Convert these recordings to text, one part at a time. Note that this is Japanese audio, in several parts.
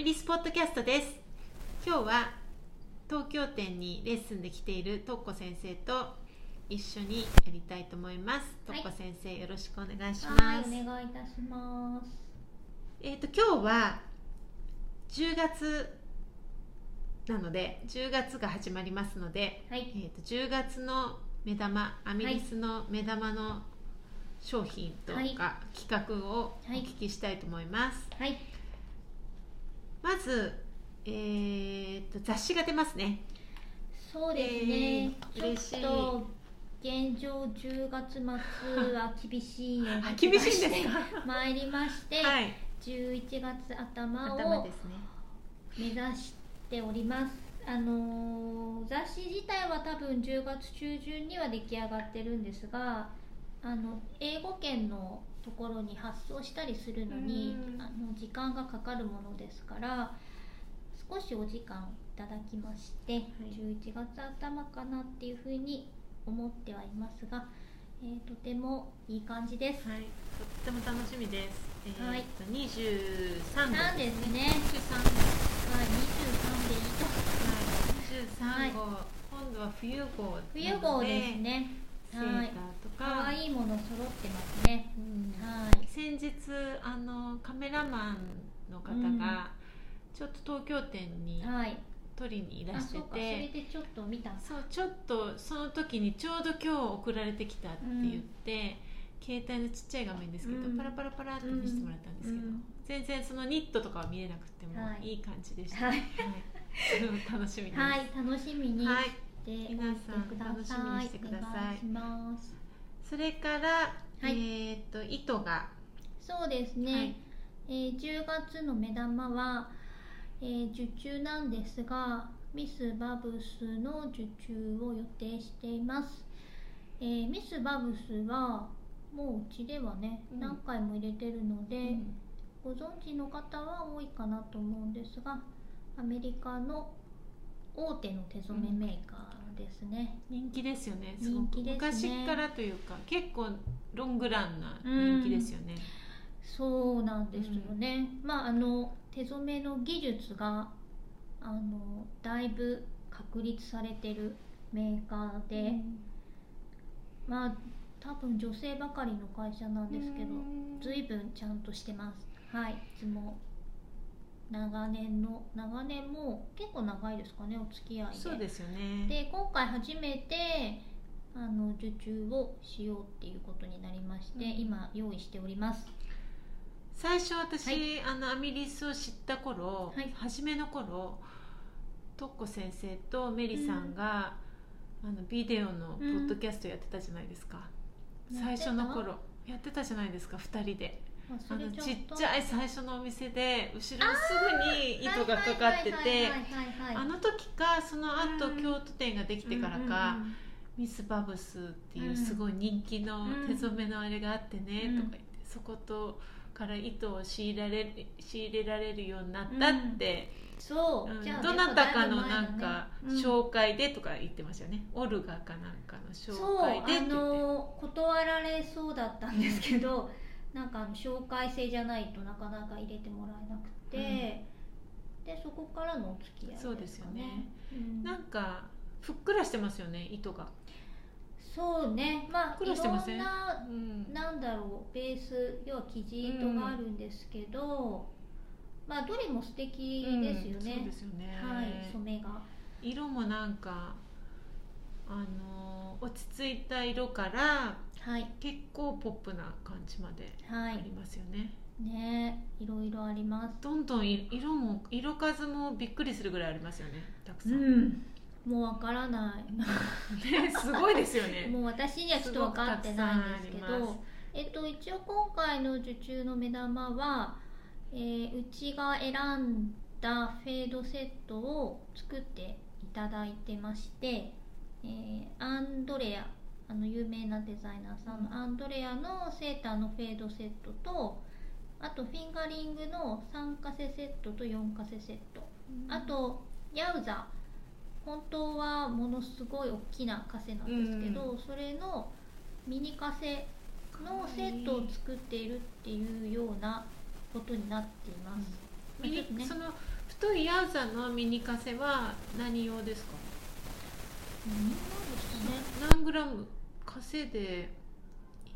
ミリスポッドキャストです。今日は東京店にレッスンで来ているとっこ先生と一緒にやりたいと思います。とっはいこ先生、よろしくお願いします、はい、お願いいたします。えっ、と今日は10月なので10月が始まりますので、はい、えー、と10月の目玉アミリスの目玉の商品とか、はい。企画をお聞きしたいと思います、はい、まず、えー、と雑誌が出ますね。そうですね。えーちょっと現状10月末は厳しいのがあ厳しいんですか？参りまして、はい。11月頭を目指しております。あのー雑誌自体は多分10月中旬には出来上がってるんですがあの英語圏のところに発送したりするのにうん。あの時間がかかるものですから少しお時間いただきまして、11月頭かなっていうふうに思ってはいますが、えーとてもいい感じです。はい、とっても楽しみです。えー、はいと23号なんですね。23はい、23でいいと。はい、23号、今度は冬号。冬号ですね。セーターとか、可愛いもの揃ってますね。うん。はい。先日あのカメラマンの方が、ちょっと東京店にはい。取りにいらあ、してそうか。それてでちょっと見た。そうちょっとその時にちょうど今日送られてきたって言って、携帯のちっちゃい画面ですけど、うん。パラパラパラって見せてもらったんですけど、うん。全然そのニットとかは見えなくてもはい。いい感じでした、はい。それも楽しみです、はい、楽しみに。はい。して皆さん楽しみ。にしてください。それから、はいえっ、と糸がそうですね。はいえー10月の目玉は、えー受注なんですが、ミスバブスの受注を予定しています。えーミスバブスはもううちではね、うん何回も入れてるので、うんご存知の方は多いかなと思うんですがアメリカの大手の手染めメーカーですね、人気ですよね。すごく人気ですね。昔からというか結構ロングランな人気ですよね、そうなんですよね、まああの手染めの技術があのだいぶ確立されてるメーカーで、まあ多分女性ばかりの会社なんですけどうん。随分ちゃんとしてます。はいいつも長年の長年も結構長いですかねお付き合いで。そうですよね。で今回初めてあの受注をしようっていうことになりまして、うん。今用意しております。最初私、はい。あのアミリスを知った頃、はい。初めの頃トッコ先生とメリさんが、あのビデオのポッドキャストやってたじゃないですか、うん最初の頃。やってたじゃないですか2人であのちゃったちゃい最初のお店で後ろにすぐに糸がかかっててあの時かその後、うん京都店ができてからか、うんうんうん。ミスバブスっていううんすごい人気の手染めのあれがあってね、うんとか言ってそことから糸を仕入れられる仕入れられるようになったって、そう、うんじゃあどなたかのないんか紹介でとか言ってましたよね、オルガかなんかの紹そう介でって言ってあの断られそうだったん。ですけどなんかあの紹介制じゃないとなかなか入れてもらえなくて、でそこからのお付き合いですかね。そうですよね、うん。なんかふっくらしてますよね糸が、そうね。まあいろんなうん。なんだろうベース要は生地糸があるんですけど、まあどれも素敵ですようんそうねで、すよね、はい染めが。色もなんかあの落ち着いた色からはい。結構ポップな感じまではい。ありますよね、ねいろいろあります。どんどんい色も色数もびっくりするぐらいありますよねたくさん、ん。もうわからない。ねすごいですよね。もう私にはちょっと分かってないんですけど、えっと、一応今回の受注の目玉は、えーうちが選んだフェードセットを作っていただいてまして、えーアンドレアあの有名なデザイナーさんのアンドレアのセーターのフェードセットとあとフィンガリングの3カセセットと4カセセット。あとヤウザ本当はものすごい大きなカセなんですけど、それのミニカセのセットを作っているっていうようなことになっています、ミニちょっとね。その太いヤウザのミニカセは何用ですか？何グラムカセで？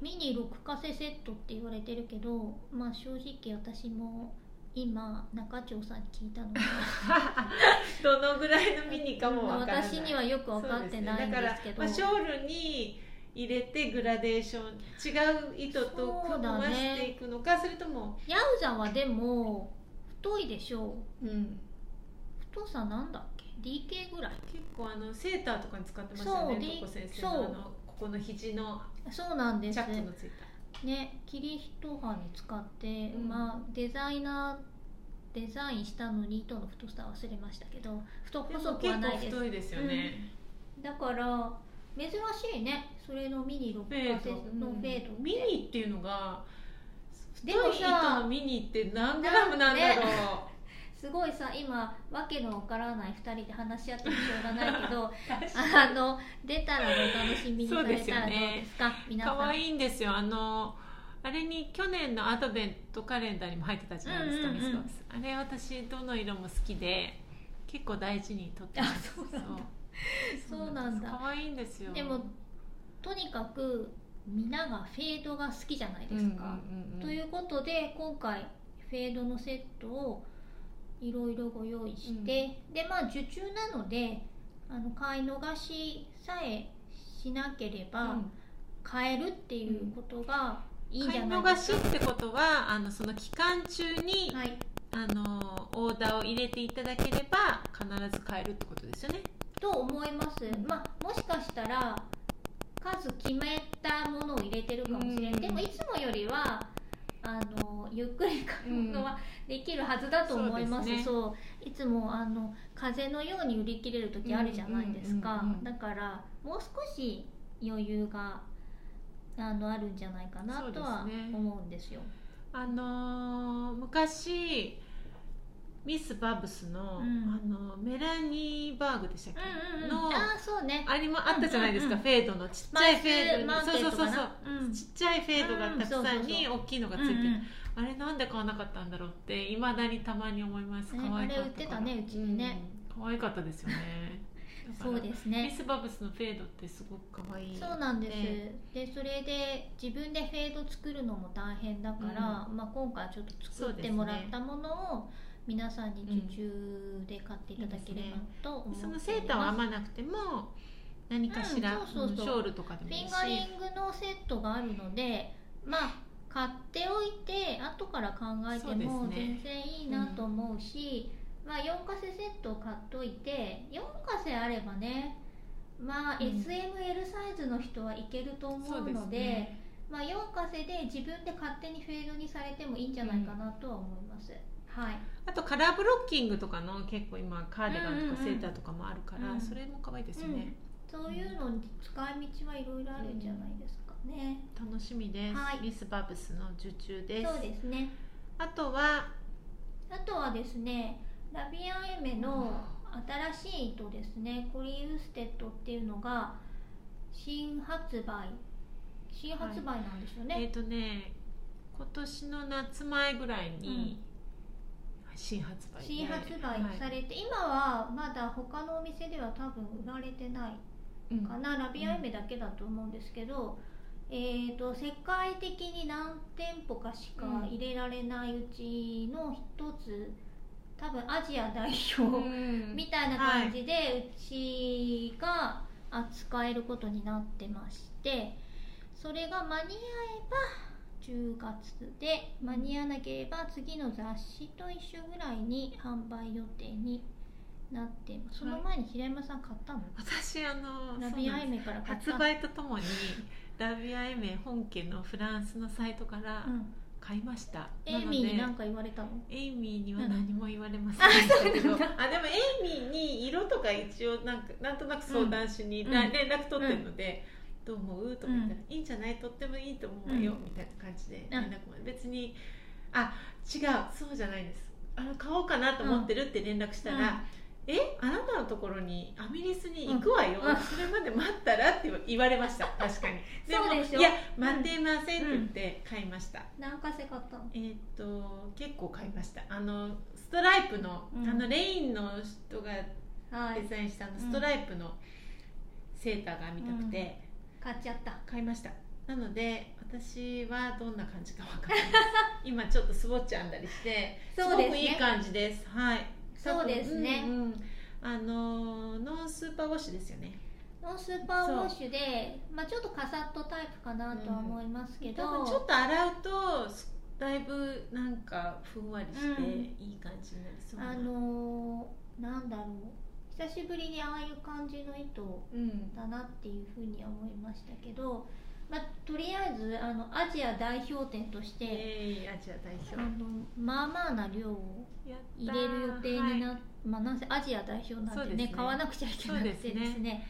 ミニ6カセセットって言われてるけどまあ正直私も今中長さんに聞いたので。どのぐらいのミニかもわからない。私にはよく分かってないんですけど。ねだから、まあ、ショールに入れてグラデーション違う糸と組ましていくのかそ,、れとも、ヤウザはでも太いでしょうん、太さなんだっけ？DK ぐらい。結構あのセーターとかに使ってましたよねそうのあのここの肘のそうなんです。チャックのついた。ね切り一刃に使って、うん。まあデザイナーデザインしたのに糸の太さ忘れましたけど太細くはないです。太いですよね、だから珍しいね。それのミニ6フェカセード。のフェードって、ミニっていうのがでものミニって何グラムなんだろう、すごいさ今わけのわからない2人で話し合ってもしょうがないけど あの出たらお楽しみにされたらどうですか皆さん。可愛いんですよ。あのあれに去年のアドベントカレンダーにも入ってたじゃないですか、うんうんうん。あれ私どの色も好きで結構大事にとってますあそうなんだ。そうそうなんだ。可愛いんですよ。でもとにかくみんながフェードが好きじゃないうんうんですか、うんうん。ということで今回フェードのセットをいろいろご用意して、でまあ受注なのであの買い逃しさえしなければ、うん。買えるっていうことがいいんじ買いゃない逃しですか。ってことはあのその期間中に、はい、あのオーダーを入れていただければ必ず買えるってことですよね。と思います、まあ、もしかしたら数決めたものを入れてるかもしれない、うん。でもいつもよりはあのゆっくり買い物はできるはずだと思います,、うんそういつもあの風のように売り切れる時あるじゃないですか、だからもう少し余裕があのあるんじゃないかなとは思うんですよ。あのー昔ミス・バブスの,、うん。あのメラニーバーグでしたっけ、のああそうね。ありもあったじゃないですか、フェードの。ちっちゃいフェードそうそうそうそう。ちっちゃいフェードがたくさんに大きいのがついてる、あれなんで買わなかったんだろうっていまだにたまに思います。ね可愛かったあれ売ってたねうちにね、うん、可愛かったですよね。そうですミねス・バブスのフェードってすごく可愛い。そうなんです、ね。でそれで自分でフェード作るのも大変だから、まあ、今回ちょっと作ってもらったものを皆さんに受注で買っていただければと思っております。そのセーターは編まなくても何かしら、うんそうそうそう。ショールとかでもフいいし。ィンガリングのセットがあるのでまあ買っておいて後から考えてもね。全然いいなと思うしまあ4カセセットを買っといて4カセあればねまあ、うん SML サイズの人はいけると思うのでですね。まあ、4カセで自分で勝手にフェードにされてもいいんじゃないかなとは思います、はい。あとカラーブロッキングとかの結構今カーディガンとうんうんうんかセーターとかもあるから、うん。それも可愛いですよね、そういうのに使い道はいろいろあるんじゃないですかね、楽しみです、はい。ミス・バブスの受注です。そうですね。あとはあとはですね La Bien Aimée の新しい糸ですね。 Corrie Worsted っていうのが新発売。新発売なんですよね、えっ、とね今年の夏前ぐらいに新発売で。新発売されて、今はまだ他のお店では多分売られてないうん。かな、 La Bien Aimée だけだと思うんですけど、えー、と世界的に何店舗かしか入れられないうちの一つ多分アジア代表、うん。みたいな感じでうちが扱えることになってましてそれが間に合えば10月で間に合わなければ次の雑誌と一緒ぐらいに販売予定になっています。その前に平山さん買ったの、私あのラビアエそうなんですメから買った。発売とともにラビアエメ本家のフランスのサイトからうん、買いました、エイミーに何か言われたの？エイミーには何も言われませんでしたけど、あでもエイミーに色とか一応なんかなんとなく相談しに、うん。な連絡取ってるので、どう思う？とか言ったら、ういいんじゃない？とってもいいと思うよ、うん。みたいな感じで連絡も。別にあ違うそうじゃないです。あの買おうかなと思ってるって連絡したら、え？あなたのところにアミリスに行くわよ、それまで待ったら？って言われました。確かに。でしょ。いや待ってませんって言って買いました、何かせ買ったの？えーっと結構買いました。あのストライプの、うん。あのレインの人がはい。デザインしたあのストライプのセーターが見たくて買っちゃった。買いました。なので私はどんな感じかわかんない。今ちょっとスウォッチ編んだりしてそうですね。ごくいい感じです。はい。そうですね。うんうん。あのノンスーパーウォッシュですよね。ノンスーパーウォッシュで、まあ、ちょっとカサッとタイプかなとは思いますけど、多分ちょっと洗うとだいぶなんかふんわりしてうん。いい感じになりそうな。あのーなんだろう久しぶりにああいう感じの糸うん。だなっていうふうには思いましたけど、まあ、とりあえずあのアジア代表店として、えー、アジア代表。あのまあまあな量を入れる予定になはい。っ、まあ、なんせアジア代表なんでねね。買わなくちゃいけなくてですね。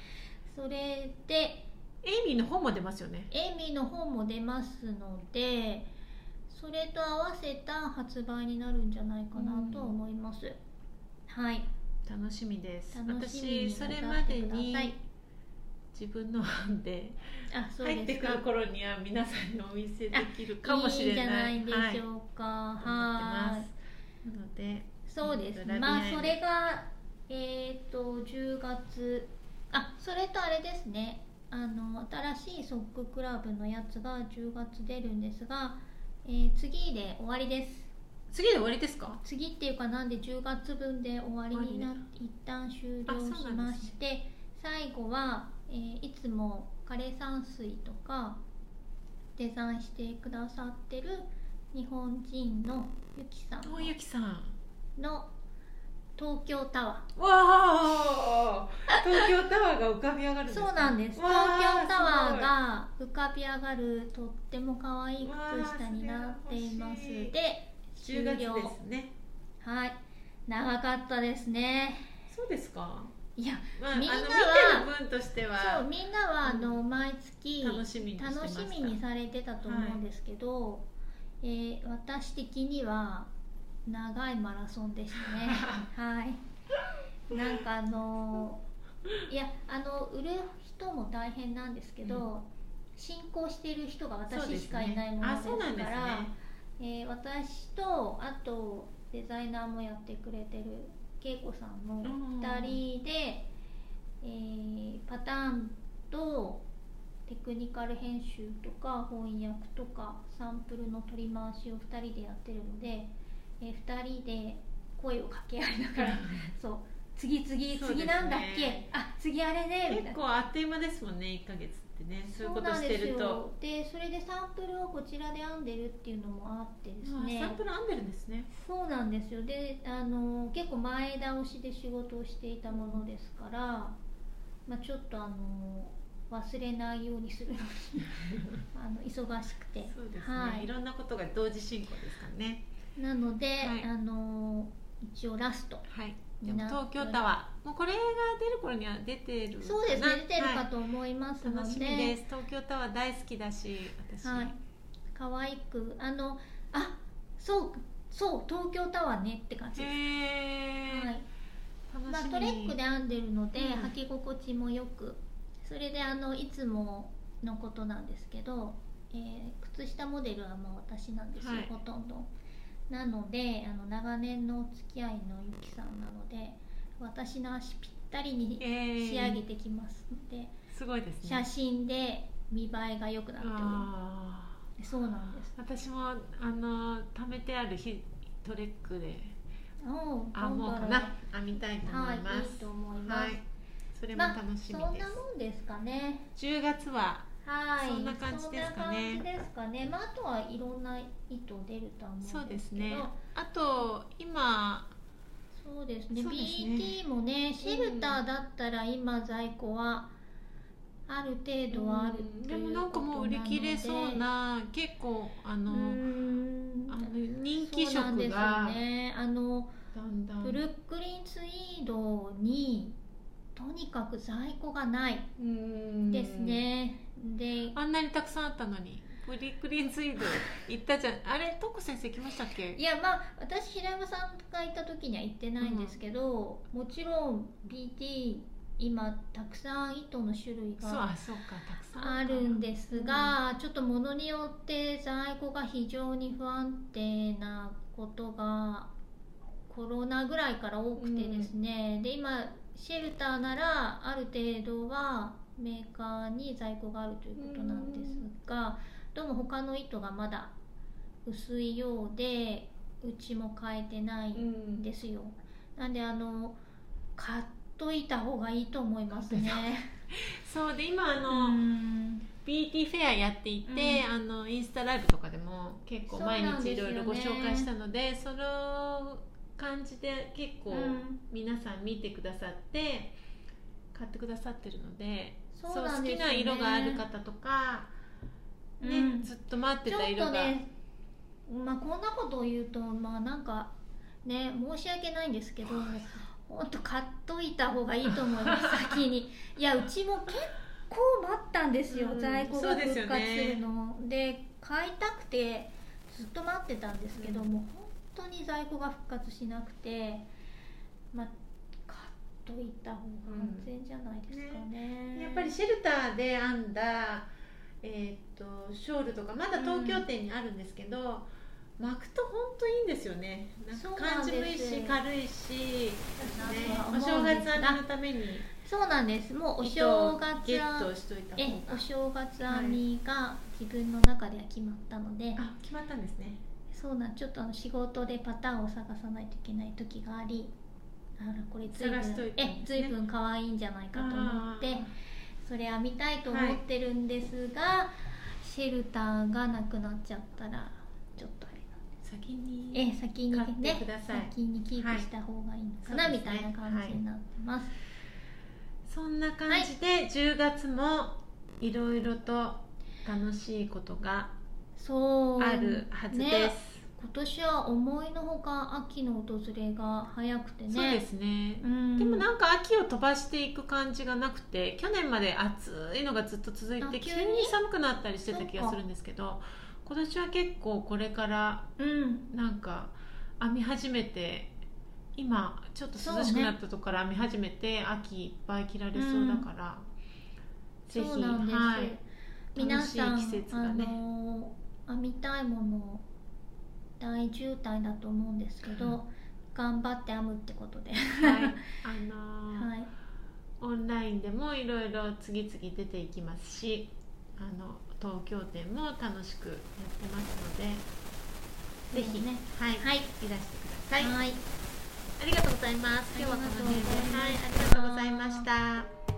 それでエイミーの本も出ますよね。エイミーの本も出ますのでそれと合わせた発売になるんじゃないかなと思います、はい楽しみです。私それまでに自分の班であそう入ってくる頃には皆さんにお見せできるかもしれない。いいんじゃないでしょうか。はい、なのでそうです。えっとまあそれがえっ、と10月。あそれとあれですね。あの新しいソッククラブのやつが10月出るんですが、えー次で終わりです次で終わりですか？次っていうかなんで10月分で終わりになっ終わ一旦終了しまして、最後は、えーいつも枯山水とかデザインしてくださってる日本人のゆきさんおゆきさん。の東京タワわあ東京タワーが浮かび上がるそうなんです。わ東あ京タワーが浮かび上がるとっても可愛い靴下になっています。で10月ですねはい。長かったですね。そうですか？いやまあ、みんなは分としてそうはみんなはあの毎月楽しみにしてました。楽しみにされてたと思うんですけど、えー私的には長いマラソンでしたね。はい。なんかあのいやあの売る人も大変なんですけど、うん。進行している人が私しかいないものですから、えー私とあとデザイナーもやってくれてる恵子さんのうん。2人で、えーパターンとテクニカル編集とか翻訳とかサンプルの取り回しを2人でやってるので、えー2人で声を掛け合いながら そう次次次なんだっけ？あ次あれねみたいな。結構あっという間ですもんね1ヶ月ってねそういうことしてると。ですよ。でそれでサンプルをこちらで編んでるっていうのもあってですあねサンプル編んでるんですね。そうなんですよ。であの結構前倒しで仕事をしていたものですから、まあ、ちょっとあの忘れないようにする あの忙しくて。そうですね、、はい。いろんなことが同時進行ですからね。なので、はい。あの一応ラスト。はいでも東京タワー。もうこれが出る頃には出てるそうですね出てるかはと思いますので、い。楽しみです。東京タワー大好きだし私、はい、可愛くあのあそうそう東京タワーねって感じです、はい。まあ、トレックで編んでるので、うん。履き心地もよく。それであのいつものことなんですけど、えー靴下モデルはまあ私なんですよ、はい。ほとんどなのであの長年のお付き合いのゆきさんなので私の足ぴったりにえー。仕上げてきますので、すごいですね。写真で見栄えが良くなっておりまあすそうなんです。ー私もあの貯めてあるヒトレックでおう編もうかな？編みたいと思はいいます、いいと思います、はい。それもまあ楽しみです、そんなもんですかね。10月ははい、そんな感じですかねですかね。まあ、あとはいろんな糸出るとは思うんですけど。そうですねあと今そうですね。すね BT もね、シェルターだったら今在庫はある程度はあるうんでもなんかもう売り切れそうな結構あの,、あの人気そうなんです色がよね。あのブルックリンツイードにとにかく在庫がない。うん。ですね。で、あんなにたくさんあったのに。プリクリンツイード行ったじゃん。あれトコ先生来ましたっけ？いやまあ私平山さんがいた時には行ってないんですけど、もちろん BT 今たくさん糸の種類があそうかたくさん。あるんですが、ちょっと物によって在庫が非常に不安定なことがコロナぐらいから多くてですね、で今シェルターならある程度はメーカーに在庫があるということなんですが、どうも他の糸がまだ薄いようでうちも変えてないんですよ。なんであの買っといた方がいいと思いますね。そうで今あうの、ん BT フェアやっていて、うん。あのインスタライブとかでも結構毎日いろいろご紹介したのでその感じで結構うん。皆さん見てくださって買ってくださってるのでそう好きな色がある方とか、ねうん。ずっと待ってちょった色が、とね、まあ、こんなことを言うとまあなんかね申し訳ないんですけど本当買っといた方がいいと思います 先に。いやうちも結構待ったんですよ、うん在庫が復活ねするの。で買いたくてずっと待ってたんですけども、本当に在庫が復活しなくてまあ買っといた方が安全じゃないですかね,、やっぱりシェルターで編んだ、えー、とショールとかまだ東京店にあるんですけど、巻くと本当いいんですよね。なんかそうなんです。感じもいいし軽いし、ね、お正月編みのためにそうなんです。もうお正月ゲットしといたお正月編みが自分の中では決まったので、あ決まったんですねそうなんちょっとあの仕事でパターンを探さないといけない時がありあらこれずいぶん探しといたんですね。えずいぶん可愛いんじゃないかと思ってあそれ編みたいと思ってるんですが、シェルターがなくなっちゃったらちょっとあれなんー先にえ先に買ってね先にキープした方がいいの。かな、はいみたいな感じになってます、そんな感じで10月もいろいろと楽しいことがそうあるはずねです、今年は思いのほか秋の訪れが早くてね。そうですね。うん。でもなんか秋を飛ばしていく感じがなくて去年まで暑いのがずっと続いて急に？に寒くなったりしてた気がするんですけど今年は結構これからうん。なんか編み始めて今ちょっと涼しくなったとこから編み始めて、秋いっぱい着られそうだから、うなんです、はい。皆さん、楽しい季節がね。あの編みたいもの大渋滞だと思うんですけど、うん。頑張って編むってことで、はい。あのーはい、オンラインでもいろいろ次々出ていきますしあの東京店も楽しくやってますのでぜひ、ね。はい。はい。いらしてください、はい。ありがとうございます。今日はこの辺で。はい。ありがとうございました